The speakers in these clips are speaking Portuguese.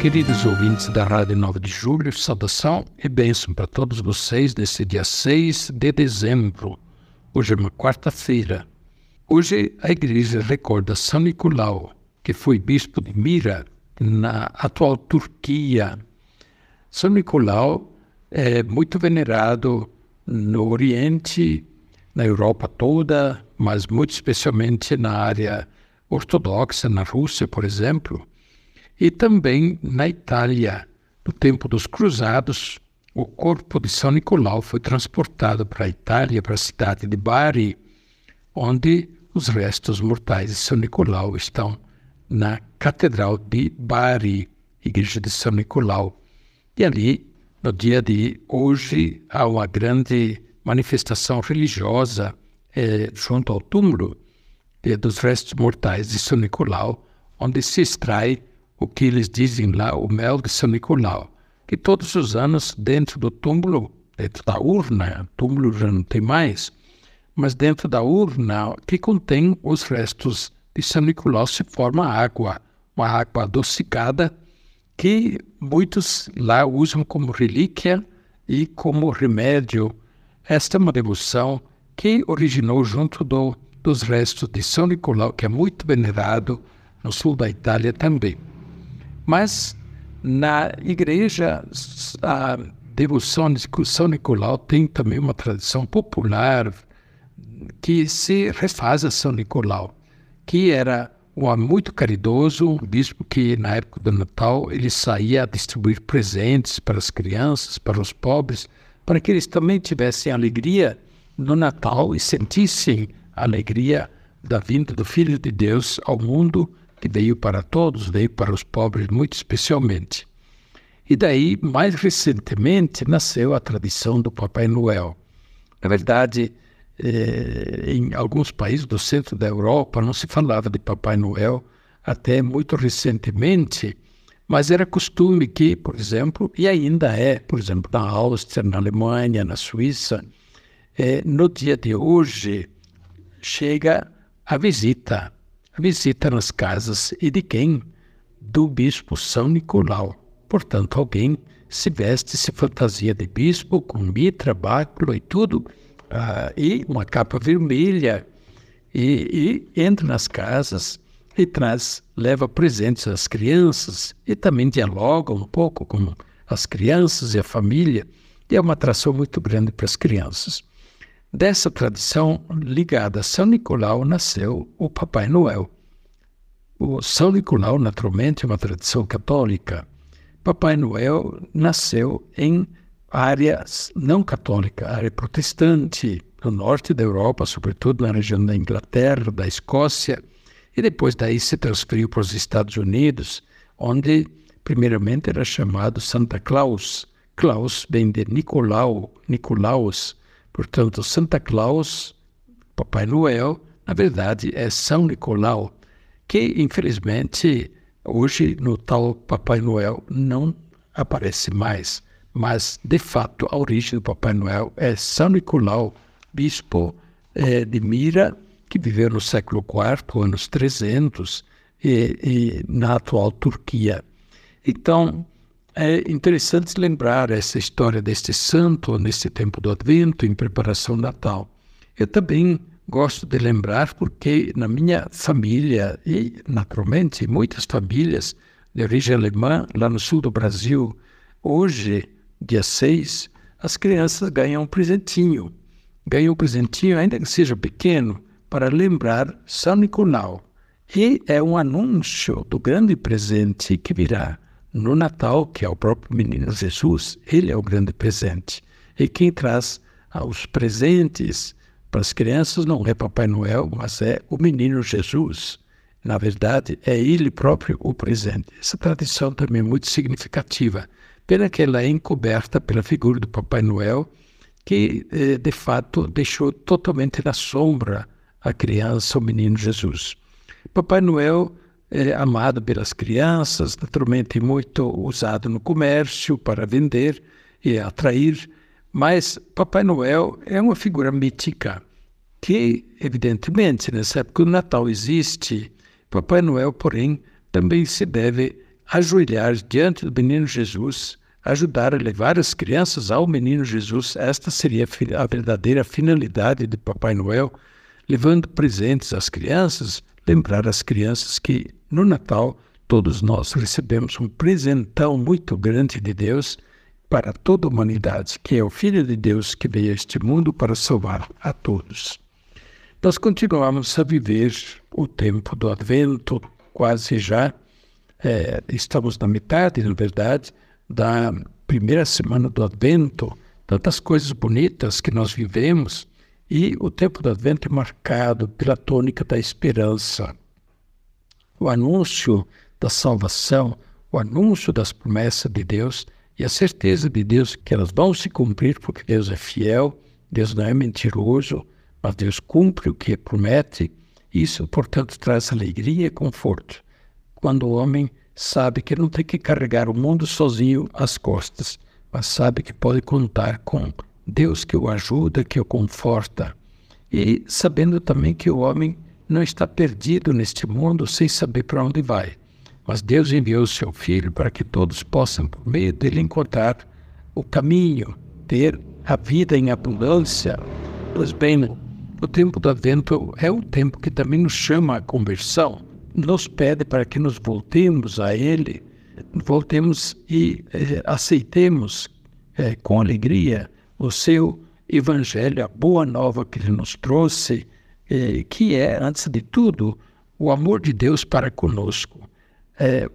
Queridos ouvintes da Rádio 9 de Julho, saudação e bênção para todos vocês nesse dia 6 de dezembro. Hoje é uma quarta-feira. Hoje a igreja recorda São Nicolau, que foi bispo de Mira, na atual Turquia. São Nicolau é muito venerado no Oriente, na Europa toda, mas muito especialmente na área ortodoxa, na Rússia, por exemplo e também na Itália. No tempo dos Cruzados, o corpo de São Nicolau foi transportado para a Itália, para a cidade de Bari, onde os restos mortais de São Nicolau estão na Catedral de Bari, Igreja de São Nicolau. E ali, no dia de hoje, há uma grande manifestação religiosa eh, junto ao túmulo eh, dos restos mortais de São Nicolau, onde se extrai o que eles dizem lá, o mel de São Nicolau, que todos os anos, dentro do túmulo, dentro da urna, túmulo já não tem mais, mas dentro da urna que contém os restos de São Nicolau se forma água, uma água adocicada que muitos lá usam como relíquia e como remédio. Esta é uma devoção que originou junto do, dos restos de São Nicolau, que é muito venerado no sul da Itália também. Mas na igreja, a devoção de São Nicolau tem também uma tradição popular que se refaz a São Nicolau, que era um homem muito caridoso, um bispo que na época do Natal ele saía a distribuir presentes para as crianças, para os pobres, para que eles também tivessem alegria no Natal e sentissem a alegria da vinda do Filho de Deus ao mundo que veio para todos, veio para os pobres muito especialmente. E daí, mais recentemente, nasceu a tradição do Papai Noel. Na verdade, eh, em alguns países do centro da Europa não se falava de Papai Noel até muito recentemente, mas era costume que, por exemplo, e ainda é, por exemplo, na Áustria, na Alemanha, na Suíça, eh, no dia de hoje chega a visita visita nas casas e de quem? Do bispo São Nicolau. Portanto, alguém se veste, se fantasia de bispo, com mitra, báculo e tudo, uh, e uma capa vermelha, e, e entra nas casas e traz, leva presentes às crianças e também dialoga um pouco com as crianças e a família, e é uma atração muito grande para as crianças. Dessa tradição ligada a São Nicolau nasceu o Papai Noel. O São Nicolau, naturalmente, é uma tradição católica. Papai Noel nasceu em área não católica, área protestante, no norte da Europa, sobretudo na região da Inglaterra, da Escócia, e depois daí se transferiu para os Estados Unidos, onde primeiramente era chamado Santa Claus. Claus vem de Nicolau, Nicolaus, Portanto, Santa Claus, Papai Noel, na verdade é São Nicolau, que infelizmente hoje no tal Papai Noel não aparece mais. Mas, de fato, a origem do Papai Noel é São Nicolau, bispo eh, de Mira, que viveu no século IV, anos 300, e, e na atual Turquia. Então, é interessante lembrar essa história deste santo nesse tempo do Advento, em preparação Natal. Eu também gosto de lembrar porque na minha família, e naturalmente muitas famílias de origem alemã, lá no sul do Brasil, hoje, dia 6, as crianças ganham um presentinho. Ganham um presentinho, ainda que seja pequeno, para lembrar São Nicolau. E é um anúncio do grande presente que virá no Natal, que é o próprio menino Jesus, ele é o grande presente. E quem traz os presentes para as crianças não é Papai Noel, mas é o menino Jesus. Na verdade, é ele próprio o presente. Essa tradição também é muito significativa. Pena que ela é encoberta pela figura do Papai Noel, que eh, de fato deixou totalmente na sombra a criança, o menino Jesus. Papai Noel é amado pelas crianças, naturalmente muito usado no comércio para vender e atrair, mas Papai Noel é uma figura mítica que, evidentemente, nessa época o Natal existe, Papai Noel, porém, também se deve ajoelhar diante do menino Jesus, ajudar a levar as crianças ao menino Jesus. Esta seria a verdadeira finalidade de Papai Noel, levando presentes às crianças, lembrar as crianças que no Natal todos nós recebemos um presentão muito grande de Deus para toda a humanidade, que é o Filho de Deus que veio a este mundo para salvar a todos. Nós continuamos a viver o tempo do Advento, quase já é, estamos na metade, na verdade, da primeira semana do Advento, tantas coisas bonitas que nós vivemos, e o tempo do Advento é marcado pela tônica da esperança. O anúncio da salvação, o anúncio das promessas de Deus e a certeza de Deus que elas vão se cumprir, porque Deus é fiel, Deus não é mentiroso, mas Deus cumpre o que promete. Isso, portanto, traz alegria e conforto. Quando o homem sabe que não tem que carregar o mundo sozinho às costas, mas sabe que pode contar com Deus que o ajuda, que o conforta. E sabendo também que o homem não está perdido neste mundo sem saber para onde vai. Mas Deus enviou seu Filho para que todos possam, por meio dele, encontrar o caminho, ter a vida em abundância. Pois bem, o tempo do Advento é um tempo que também nos chama à conversão, nos pede para que nos voltemos a Ele, voltemos e eh, aceitemos eh, com alegria o seu Evangelho, a boa nova que Ele nos trouxe, eh, que é, antes de tudo, o amor de Deus para conosco é,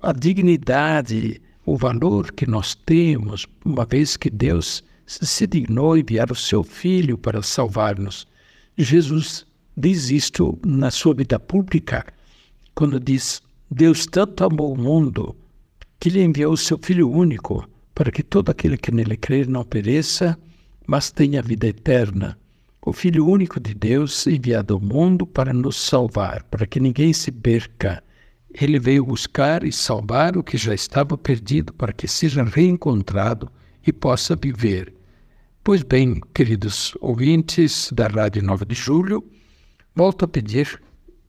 a dignidade, o valor que nós temos, uma vez que Deus se dignou enviar o seu Filho para salvar-nos. Jesus diz isto na sua vida pública, quando diz: Deus tanto amou o mundo que lhe enviou o seu Filho único, para que todo aquele que nele crer não pereça, mas tenha vida eterna. O Filho único de Deus enviado ao mundo para nos salvar, para que ninguém se perca, ele veio buscar e salvar o que já estava perdido para que seja reencontrado e possa viver. Pois bem, queridos ouvintes da Rádio 9 de Julho, volto a pedir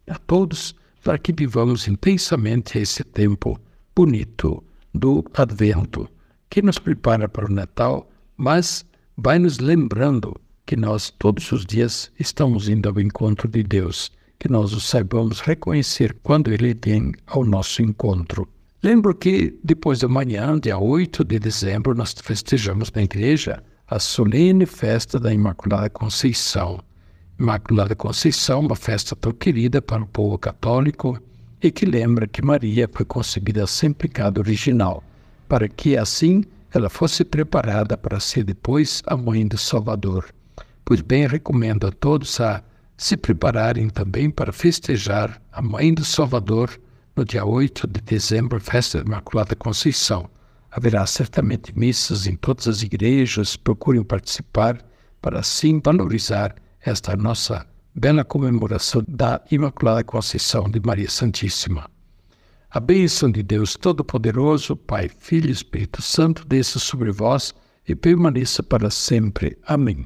a todos para que vivamos intensamente esse tempo bonito do Advento, que nos prepara para o Natal, mas vai nos lembrando que nós todos os dias estamos indo ao encontro de Deus que nós o saibamos reconhecer quando ele vem ao nosso encontro. Lembro que depois da manhã, dia 8 de dezembro, nós festejamos na igreja a solene festa da Imaculada Conceição. Imaculada Conceição, uma festa tão querida para o povo católico e que lembra que Maria foi concebida sem pecado original, para que assim ela fosse preparada para ser depois a mãe do Salvador. Pois bem, recomendo a todos a se prepararem também para festejar a Mãe do Salvador no dia 8 de dezembro, festa da Imaculada Conceição. Haverá certamente missas em todas as igrejas, procurem participar para assim valorizar esta nossa bela comemoração da Imaculada Conceição de Maria Santíssima. A bênção de Deus Todo-Poderoso, Pai, Filho e Espírito Santo, desça sobre vós e permaneça para sempre. Amém.